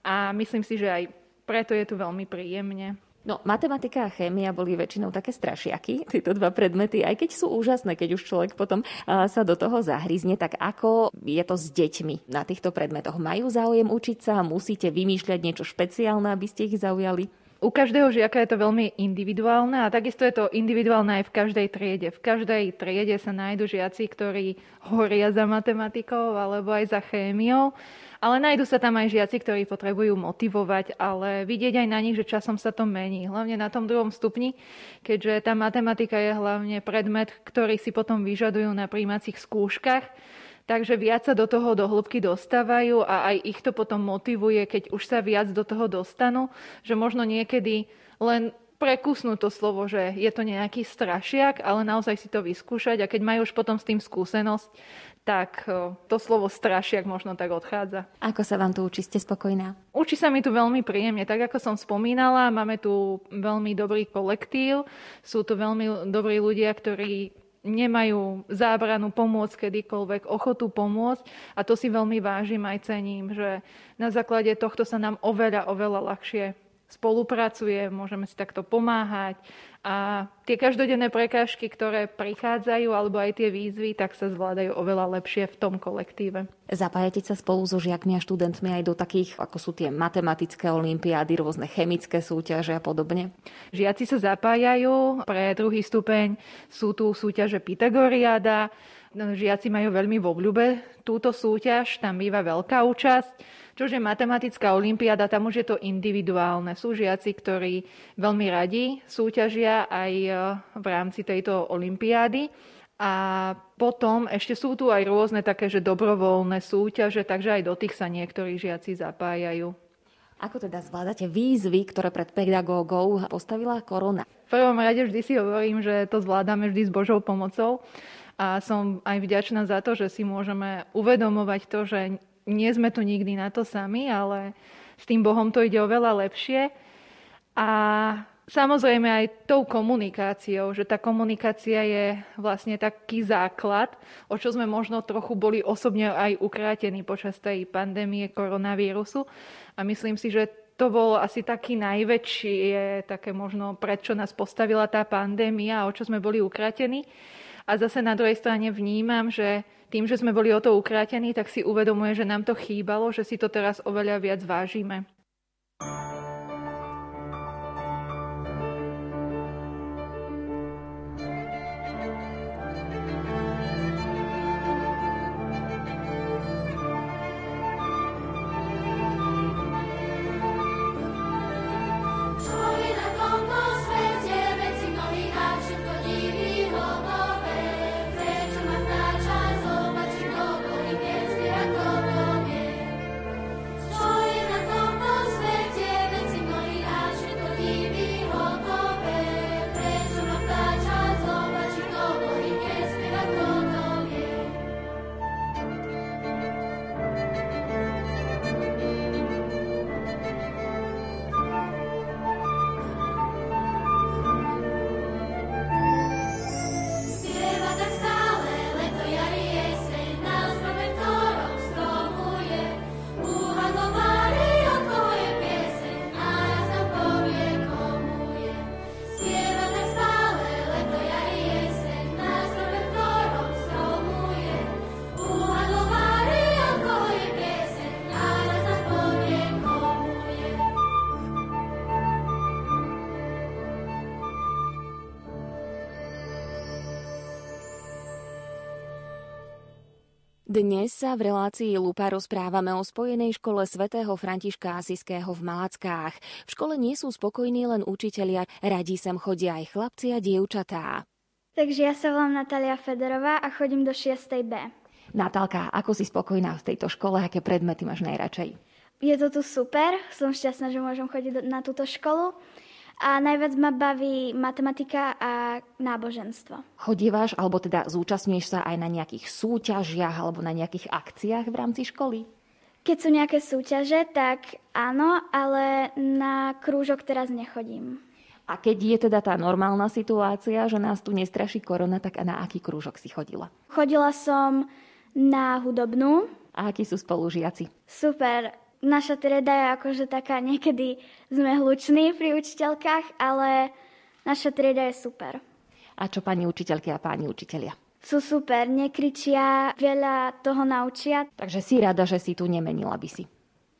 a myslím si, že aj preto je tu veľmi príjemne. No, matematika a chémia boli väčšinou také strašiaky, tieto dva predmety, aj keď sú úžasné, keď už človek potom sa do toho zahryzne, tak ako je to s deťmi na týchto predmetoch? Majú záujem učiť sa? Musíte vymýšľať niečo špeciálne, aby ste ich zaujali? U každého žiaka je to veľmi individuálne a takisto je to individuálne aj v každej triede. V každej triede sa nájdu žiaci, ktorí horia za matematikou alebo aj za chémiou, ale nájdu sa tam aj žiaci, ktorí potrebujú motivovať, ale vidieť aj na nich, že časom sa to mení. Hlavne na tom druhom stupni, keďže tá matematika je hlavne predmet, ktorý si potom vyžadujú na príjmacích skúškach takže viac sa do toho do hĺbky dostávajú a aj ich to potom motivuje, keď už sa viac do toho dostanú, že možno niekedy len prekusnú to slovo, že je to nejaký strašiak, ale naozaj si to vyskúšať a keď majú už potom s tým skúsenosť, tak to slovo strašiak možno tak odchádza. Ako sa vám tu učí? Ste spokojná? Učí sa mi tu veľmi príjemne. Tak ako som spomínala, máme tu veľmi dobrý kolektív. Sú tu veľmi dobrí ľudia, ktorí nemajú zábranu pomôcť kedykoľvek, ochotu pomôcť a to si veľmi vážim aj cením, že na základe tohto sa nám oveľa, oveľa ľahšie spolupracuje, môžeme si takto pomáhať a tie každodenné prekážky, ktoré prichádzajú, alebo aj tie výzvy, tak sa zvládajú oveľa lepšie v tom kolektíve. Zapájate sa spolu so žiakmi a študentmi aj do takých, ako sú tie matematické olimpiády, rôzne chemické súťaže a podobne? Žiaci sa zapájajú. Pre druhý stupeň sú tu súťaže Pythagoriada. Žiaci majú veľmi v obľúbe túto súťaž, tam býva veľká účasť. Čože matematická olimpiáda, tam už je to individuálne. Sú žiaci, ktorí veľmi radi súťažia aj e, v rámci tejto olimpiády. A potom ešte sú tu aj rôzne také, že dobrovoľné súťaže, takže aj do tých sa niektorí žiaci zapájajú. Ako teda zvládate výzvy, ktoré pred pedagógov postavila korona? V prvom rade vždy si hovorím, že to zvládame vždy s Božou pomocou a som aj vďačná za to, že si môžeme uvedomovať to, že nie sme tu nikdy na to sami, ale s tým Bohom to ide oveľa lepšie. A samozrejme aj tou komunikáciou, že tá komunikácia je vlastne taký základ, o čo sme možno trochu boli osobne aj ukrátení počas tej pandémie koronavírusu. A myslím si, že to bol asi taký najväčšie, také možno prečo nás postavila tá pandémia, o čo sme boli ukrátení. A zase na druhej strane vnímam, že tým, že sme boli o to ukrátení, tak si uvedomuje, že nám to chýbalo, že si to teraz oveľa viac vážime. Dnes sa v relácii Lupa rozprávame o spojenej škole svätého Františka Asiského v Malackách. V škole nie sú spokojní len učitelia, radi sem chodia aj chlapci a dievčatá. Takže ja sa volám Natália Federová a chodím do 6. B. Natálka, ako si spokojná v tejto škole? Aké predmety máš najradšej? Je to tu super, som šťastná, že môžem chodiť na túto školu. A najviac ma baví matematika a náboženstvo. Chodívaš, alebo teda zúčastňuješ sa aj na nejakých súťažiach alebo na nejakých akciách v rámci školy? Keď sú nejaké súťaže, tak áno, ale na krúžok teraz nechodím. A keď je teda tá normálna situácia, že nás tu nestraší korona, tak na aký krúžok si chodila? Chodila som na hudobnú. A akí sú spolužiaci? Super naša trieda je akože taká, niekedy sme hluční pri učiteľkách, ale naša trieda je super. A čo pani učiteľky a páni učiteľia? Sú super, nekričia, veľa toho naučia. Takže si rada, že si tu nemenila by si?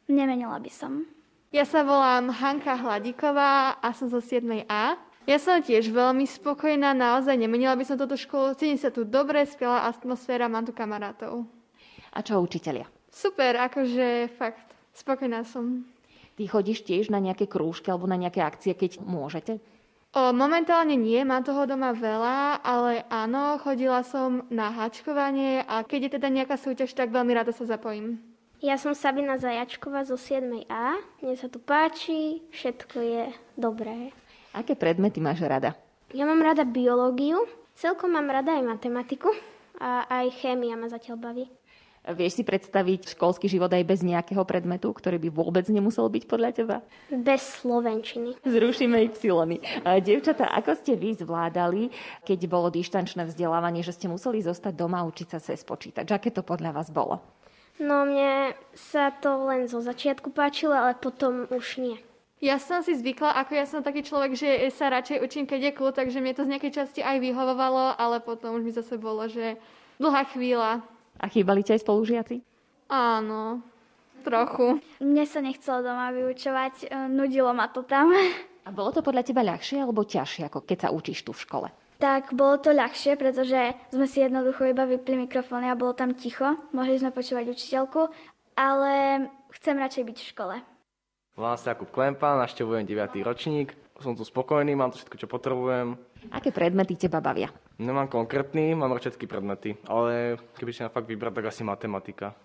Nemenila by som. Ja sa volám Hanka Hladíková a som zo 7A. Ja som tiež veľmi spokojná, naozaj nemenila by som túto školu. Cítim sa tu dobre, skvelá atmosféra, mám tu kamarátov. A čo učiteľia? Super, akože fakt Spokojná som. Ty chodíš tiež na nejaké krúžky alebo na nejaké akcie, keď môžete? O, momentálne nie, mám toho doma veľa, ale áno, chodila som na hačkovanie a keď je teda nejaká súťaž, tak veľmi rada sa zapojím. Ja som Sabina Zajačková zo 7A. Mne sa tu páči, všetko je dobré. Aké predmety máš rada? Ja mám rada biológiu, celkom mám rada aj matematiku a aj chémia ma zatiaľ baví. Vieš si predstaviť školský život aj bez nejakého predmetu, ktorý by vôbec nemusel byť podľa teba? Bez slovenčiny. Zrušíme ich silami. Dievčatá, ako ste vy zvládali, keď bolo dištančné vzdelávanie, že ste museli zostať doma a učiť sa cez počítač? Aké to podľa vás bolo? No mne sa to len zo začiatku páčilo, ale potom už nie. Ja som si zvykla, ako ja som taký človek, že sa radšej učím, keď je kľud, takže mne to z nejakej časti aj vyhovovalo, ale potom už mi zase bolo, že dlhá chvíľa a chýbali ti aj spolužiaci? Áno, trochu. Mne sa nechcelo doma vyučovať, e, nudilo ma to tam. A bolo to podľa teba ľahšie alebo ťažšie, ako keď sa učíš tu v škole? Tak bolo to ľahšie, pretože sme si jednoducho iba vypli mikrofóny a bolo tam ticho. Mohli sme počúvať učiteľku, ale chcem radšej byť v škole. Volám sa Jakub Klempa, naštevujem 9. ročník. Som tu spokojný, mám to všetko, čo potrebujem. Aké predmety teba bavia? Nemám konkrétny, mám všetky predmety, ale keby si na fakt vybrať, tak asi matematika.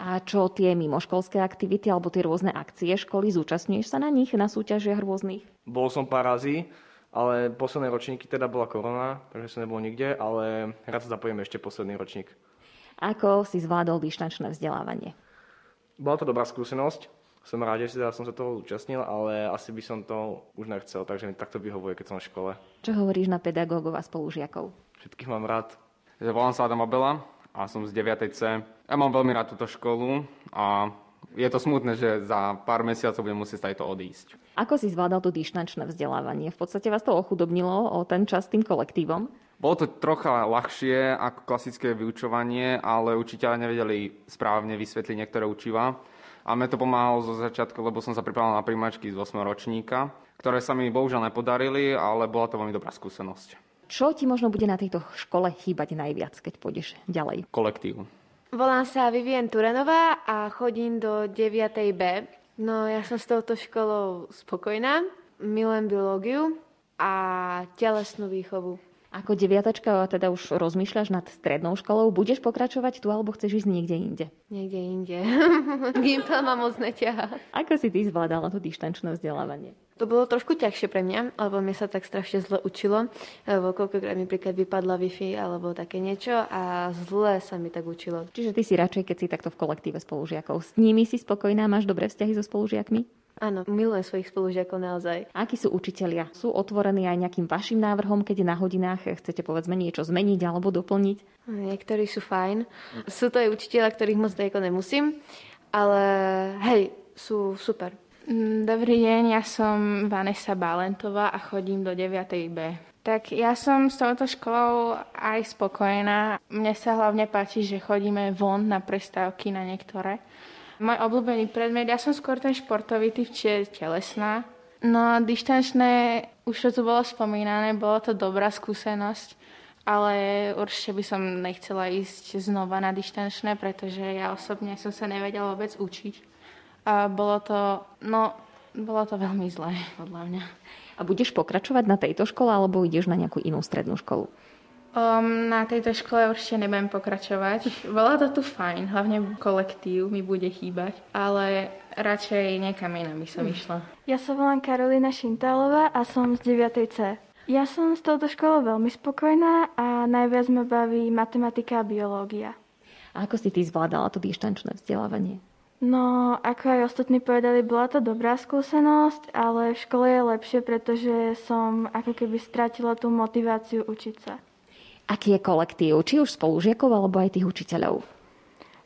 A čo tie mimoškolské aktivity alebo tie rôzne akcie školy, zúčastňuješ sa na nich, na súťažiach rôznych? Bol som pár razy, ale posledné ročníky teda bola korona, takže som nebol nikde, ale rád sa zapojím ešte posledný ročník. Ako si zvládol dištančné vzdelávanie? Bola to dobrá skúsenosť, som rád, že teda som sa toho účastnil, ale asi by som to už nechcel, takže mi takto vyhovuje, keď som v škole. Čo hovoríš na pedagógov a spolužiakov? Všetkých mám rád. Volám sa Adam Abela a som z 9. C. Ja mám veľmi rád túto školu a je to smutné, že za pár mesiacov budem musieť to odísť. Ako si zvládal to dištančné vzdelávanie? V podstate vás to ochudobnilo o ten čas tým kolektívom? Bolo to trocha ľahšie ako klasické vyučovanie, ale učiteľe nevedeli správne vysvetliť niektoré učiva. A mne to pomáhalo zo začiatku, lebo som sa pripravil na príjmačky z 8 ročníka, ktoré sa mi bohužiaľ nepodarili, ale bola to veľmi dobrá skúsenosť. Čo ti možno bude na tejto škole chýbať najviac, keď pôjdeš ďalej? Kolektív. Volám sa Vivien Turenová a chodím do 9. B. No ja som s touto školou spokojná, milujem biológiu a telesnú výchovu. Ako deviatačka teda už rozmýšľaš nad strednou školou, budeš pokračovať tu alebo chceš ísť niekde inde? Niekde inde. Gimpel ma moc neťahá. Ako si ty zvládala to dištančné vzdelávanie? To bolo trošku ťažšie pre mňa, lebo mi sa tak strašne zle učilo. Lebo koľkokrát mi príklad vypadla Wi-Fi alebo také niečo a zle sa mi tak učilo. Čiže ty si radšej, keď si takto v kolektíve spolužiakov. S nimi si spokojná, máš dobré vzťahy so spolužiakmi? Áno, milujem svojich spolužiakov naozaj. Akí sú učitelia? Sú otvorení aj nejakým vašim návrhom, keď na hodinách chcete povedzme niečo zmeniť alebo doplniť? Niektorí sú fajn. Sú to aj učiteľia, ktorých moc dajko nemusím, ale hej, sú super. Mm, dobrý deň, ja som Vanessa Balentová a chodím do 9. B. Tak ja som s touto školou aj spokojná. Mne sa hlavne páči, že chodíme von na prestávky na niektoré. Môj obľúbený predmet, ja som skôr ten športový typ, čiže telesná. No, dištančné, už to bolo spomínané, bolo to dobrá skúsenosť, ale určite by som nechcela ísť znova na dištančné, pretože ja osobne som sa nevedela vôbec učiť. A bolo to, no, bolo to veľmi zlé, podľa mňa. A budeš pokračovať na tejto škole, alebo ideš na nejakú inú strednú školu? Um, na tejto škole určite nebudem pokračovať. Bolo to tu fajn, hlavne kolektív mi bude chýbať, ale radšej niekam inam by som hm. išla. Ja sa volám Karolina Šintálová a som z 9. C. Ja som s touto školou veľmi spokojná a najviac ma baví matematika a biológia. A ako si ty zvládala to dištančné vzdelávanie? No, ako aj ostatní povedali, bola to dobrá skúsenosť, ale v škole je lepšie, pretože som ako keby stratila tú motiváciu učiť sa. Aký je kolektív, či už spolužiakov, alebo aj tých učiteľov?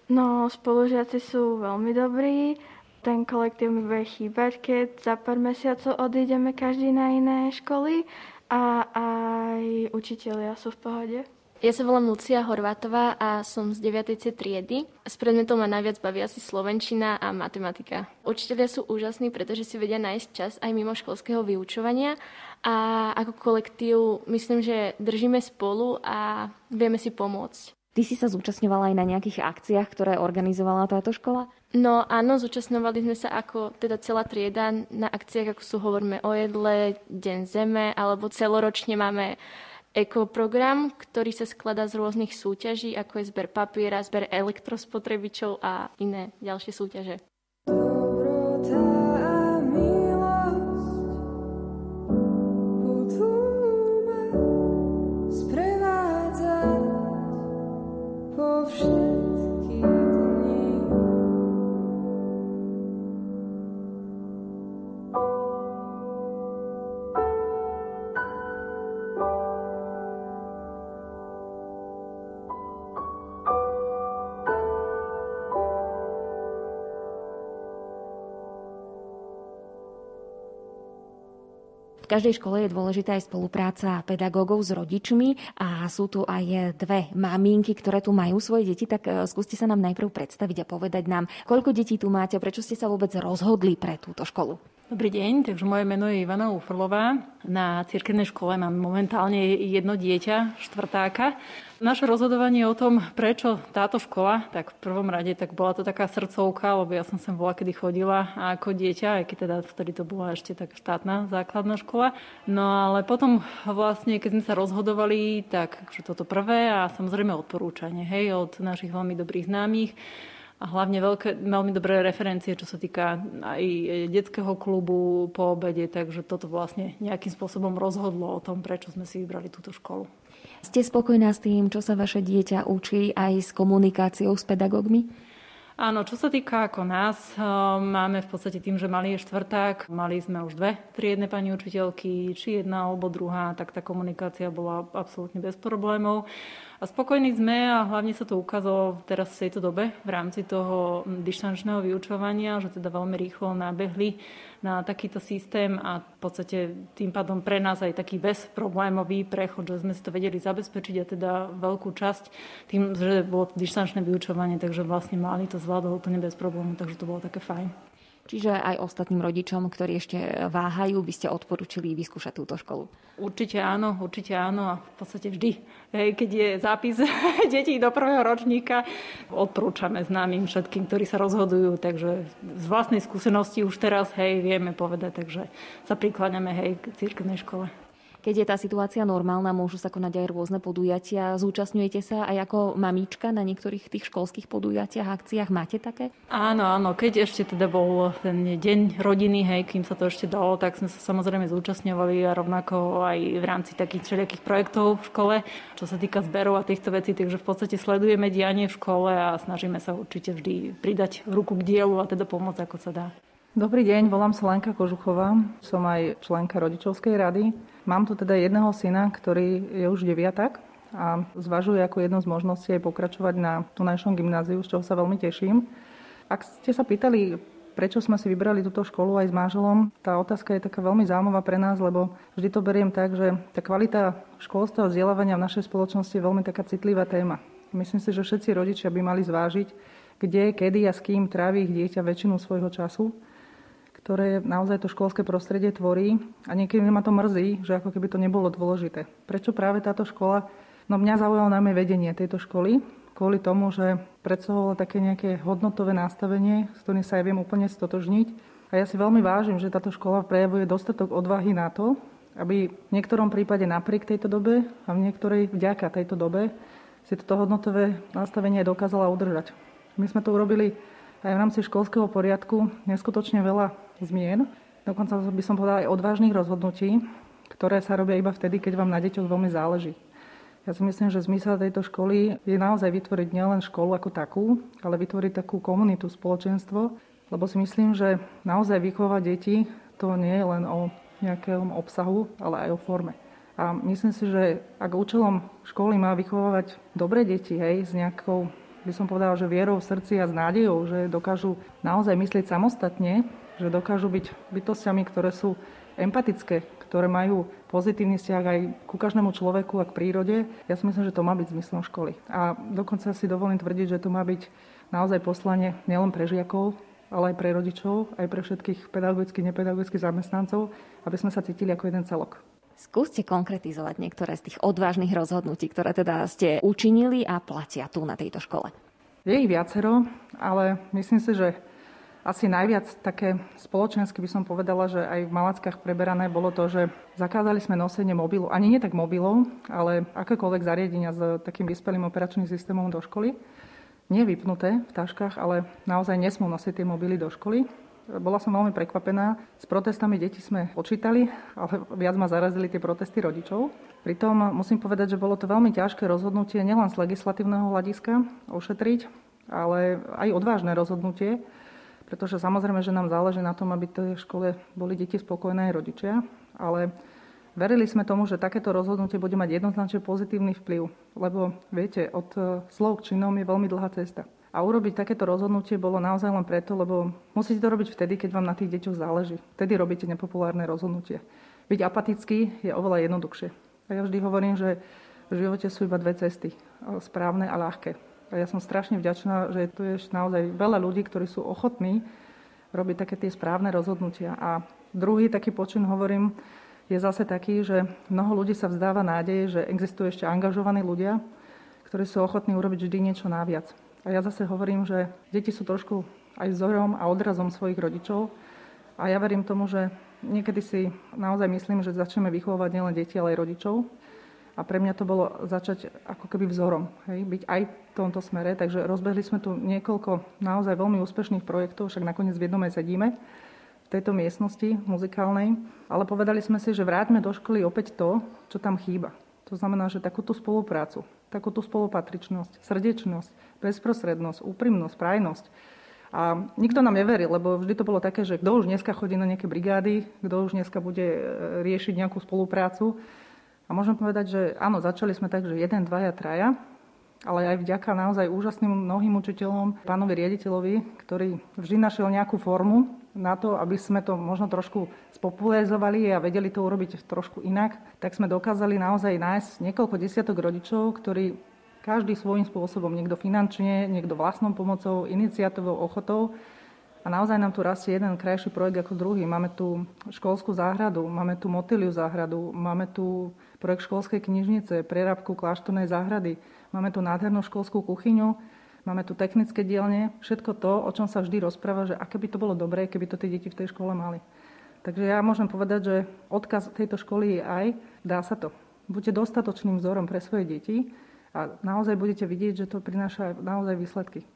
No, spolužiaci sú veľmi dobrí. Ten kolektív mi bude chýbať, keď za pár mesiacov odídeme každý na iné školy a aj učitelia sú v pohode. Ja sa volám Lucia Horvátová a som z 9. C triedy. S predmetom ma najviac baví asi slovenčina a matematika. Učitelia sú úžasní, pretože si vedia nájsť čas aj mimo školského vyučovania a ako kolektív myslím, že držíme spolu a vieme si pomôcť. Ty si sa zúčastňovala aj na nejakých akciách, ktoré organizovala táto škola? No áno, zúčastňovali sme sa ako teda celá trieda na akciách, ako sú hovoríme o jedle, Deň zeme, alebo celoročne máme ekoprogram, ktorý sa skladá z rôznych súťaží, ako je zber papiera, zber elektrospotrebičov a iné ďalšie súťaže. V každej škole je dôležitá aj spolupráca pedagógov s rodičmi a sú tu aj dve maminky, ktoré tu majú svoje deti, tak e, skúste sa nám najprv predstaviť a povedať nám, koľko detí tu máte prečo ste sa vôbec rozhodli pre túto školu. Dobrý deň, takže moje meno je Ivana Ufrlová. Na cirkevnej škole mám momentálne jedno dieťa, štvrtáka. Naše rozhodovanie o tom, prečo táto škola, tak v prvom rade tak bola to taká srdcovka, lebo ja som sem bola, kedy chodila ako dieťa, aj keď teda vtedy to bola ešte tak štátna základná škola. No ale potom vlastne, keď sme sa rozhodovali, tak že toto prvé a samozrejme odporúčanie, hej, od našich veľmi dobrých známych, a hlavne veľké, veľmi dobré referencie, čo sa týka aj detského klubu po obede, takže toto vlastne nejakým spôsobom rozhodlo o tom, prečo sme si vybrali túto školu. Ste spokojná s tým, čo sa vaše dieťa učí aj s komunikáciou s pedagógmi? Áno, čo sa týka ako nás, eh, máme v podstate tým, že mali je štvrták, mali sme už dve triedne pani učiteľky, či jedna alebo druhá, tak tá komunikácia bola absolútne bez problémov. A spokojní sme a hlavne sa to ukázalo teraz v tejto dobe v rámci toho dištančného vyučovania, že teda veľmi rýchlo nabehli na takýto systém a v podstate tým pádom pre nás aj taký bezproblémový prechod, že sme si to vedeli zabezpečiť a teda veľkú časť tým, že bolo dištančné vyučovanie, takže vlastne mali to zvládol úplne bez problému, takže to bolo také fajn. Čiže aj ostatným rodičom, ktorí ešte váhajú, by ste odporúčili vyskúšať túto školu? Určite áno, určite áno a v podstate vždy. Keď je zápis detí do prvého ročníka, odporúčame známym všetkým, ktorí sa rozhodujú, takže z vlastnej skúsenosti už teraz hej, vieme povedať, takže sa prikláňame hej k cirkevnej škole. Keď je tá situácia normálna, môžu sa konať aj rôzne podujatia. Zúčastňujete sa aj ako mamička na niektorých tých školských podujatiach, akciách? Máte také? Áno, áno. Keď ešte teda bol ten deň rodiny, hej, kým sa to ešte dalo, tak sme sa samozrejme zúčastňovali a rovnako aj v rámci takých všelijakých projektov v škole, čo sa týka zberov a týchto vecí. Takže v podstate sledujeme dianie v škole a snažíme sa určite vždy pridať ruku k dielu a teda pomôcť, ako sa dá. Dobrý deň, volám sa Lenka Kožuchová, som aj členka rodičovskej rady. Mám tu teda jedného syna, ktorý je už deviatak a zvažuje ako jednu z možností aj pokračovať na tunajšom gymnáziu, z čoho sa veľmi teším. Ak ste sa pýtali, prečo sme si vybrali túto školu aj s máželom, tá otázka je taká veľmi zaujímavá pre nás, lebo vždy to beriem tak, že tá kvalita školstva a vzdelávania v našej spoločnosti je veľmi taká citlivá téma. Myslím si, že všetci rodičia by mali zvážiť, kde, kedy a s kým trávi ich dieťa väčšinu svojho času ktoré naozaj to školské prostredie tvorí a niekedy ma to mrzí, že ako keby to nebolo dôležité. Prečo práve táto škola? No mňa zaujalo najmä vedenie tejto školy, kvôli tomu, že predstavovalo také nejaké hodnotové nastavenie, s ktorým sa aj viem úplne stotožniť. A ja si veľmi vážim, že táto škola prejavuje dostatok odvahy na to, aby v niektorom prípade napriek tejto dobe a v niektorej vďaka tejto dobe si toto hodnotové nastavenie dokázala udržať. My sme to urobili aj v rámci školského poriadku neskutočne veľa zmien, dokonca by som povedala aj odvážnych rozhodnutí, ktoré sa robia iba vtedy, keď vám na deťoch veľmi záleží. Ja si myslím, že zmysel tejto školy je naozaj vytvoriť nielen školu ako takú, ale vytvoriť takú komunitu, spoločenstvo, lebo si myslím, že naozaj vychovať deti to nie je len o nejakom obsahu, ale aj o forme. A myslím si, že ak účelom školy má vychovávať dobré deti, hej, s nejakou, by som povedala, že vierou v srdci a s nádejou, že dokážu naozaj myslieť samostatne, že dokážu byť bytostiami, ktoré sú empatické, ktoré majú pozitívny vzťah aj ku každému človeku a k prírode. Ja si myslím, že to má byť zmyslom školy. A dokonca si dovolím tvrdiť, že to má byť naozaj poslanie nielen pre žiakov, ale aj pre rodičov, aj pre všetkých pedagogických, nepedagogických zamestnancov, aby sme sa cítili ako jeden celok. Skúste konkretizovať niektoré z tých odvážnych rozhodnutí, ktoré teda ste učinili a platia tu na tejto škole. Je ich viacero, ale myslím si, že asi najviac také spoločensky by som povedala, že aj v Malackách preberané bolo to, že zakázali sme nosenie mobilu, ani nie tak mobilov, ale akékoľvek zariadenia s takým vyspelým operačným systémom do školy. Nie vypnuté v taškách, ale naozaj nesmú nosiť tie mobily do školy. Bola som veľmi prekvapená. S protestami deti sme počítali, ale viac ma zarazili tie protesty rodičov. Pritom musím povedať, že bolo to veľmi ťažké rozhodnutie nielen z legislatívneho hľadiska ošetriť, ale aj odvážne rozhodnutie, pretože samozrejme, že nám záleží na tom, aby v škole boli deti spokojné aj rodičia, ale verili sme tomu, že takéto rozhodnutie bude mať jednoznačne pozitívny vplyv, lebo viete, od e, slov k činom je veľmi dlhá cesta. A urobiť takéto rozhodnutie bolo naozaj len preto, lebo musíte to robiť vtedy, keď vám na tých deťoch záleží. Vtedy robíte nepopulárne rozhodnutie. Byť apatický je oveľa jednoduchšie. A ja vždy hovorím, že v živote sú iba dve cesty. Správne a ľahké. Ja som strašne vďačná, že tu je naozaj veľa ľudí, ktorí sú ochotní robiť také tie správne rozhodnutia. A druhý taký počin, hovorím, je zase taký, že mnoho ľudí sa vzdáva nádeje, že existujú ešte angažovaní ľudia, ktorí sú ochotní urobiť vždy niečo naviac. A ja zase hovorím, že deti sú trošku aj vzorom a odrazom svojich rodičov. A ja verím tomu, že niekedy si naozaj myslím, že začneme vychovávať nielen deti, ale aj rodičov. A pre mňa to bolo začať ako keby vzorom, hej, byť aj v tomto smere. Takže rozbehli sme tu niekoľko naozaj veľmi úspešných projektov, však nakoniec v jednom aj sedíme v tejto miestnosti muzikálnej. Ale povedali sme si, že vráťme do školy opäť to, čo tam chýba. To znamená, že takúto spoluprácu, takúto spolupatričnosť, srdečnosť, bezprostrednosť, úprimnosť, prajnosť, a nikto nám neveril, lebo vždy to bolo také, že kto už dneska chodí na nejaké brigády, kto už dneska bude e, riešiť nejakú spoluprácu. A môžem povedať, že áno, začali sme tak, že jeden, dvaja, traja, ale aj vďaka naozaj úžasným mnohým učiteľom, pánovi riaditeľovi, ktorý vždy našiel nejakú formu na to, aby sme to možno trošku spopularizovali a vedeli to urobiť trošku inak, tak sme dokázali naozaj nájsť niekoľko desiatok rodičov, ktorí každý svojím spôsobom, niekto finančne, niekto vlastnou pomocou, iniciatívou, ochotou. A naozaj nám tu rastie jeden krajší projekt ako druhý. Máme tu školskú záhradu, máme tu motýliu záhradu, máme tu projekt školskej knižnice, prerabku kláštornej záhrady, máme tu nádhernú školskú kuchyňu, máme tu technické dielne, všetko to, o čom sa vždy rozpráva, že aké by to bolo dobré, keby to tie deti v tej škole mali. Takže ja môžem povedať, že odkaz tejto školy je aj, dá sa to. Buďte dostatočným vzorom pre svoje deti a naozaj budete vidieť, že to prináša naozaj výsledky.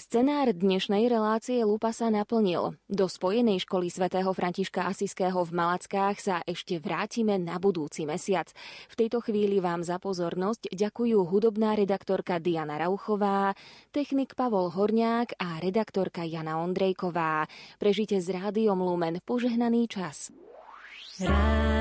Scenár dnešnej relácie Lupa sa naplnil. Do Spojenej školy svätého Františka Asiského v Malackách sa ešte vrátime na budúci mesiac. V tejto chvíli vám za pozornosť ďakujú hudobná redaktorka Diana Rauchová, technik Pavol Horniák a redaktorka Jana Ondrejková. Prežite s rádiom Lumen požehnaný čas. Rád.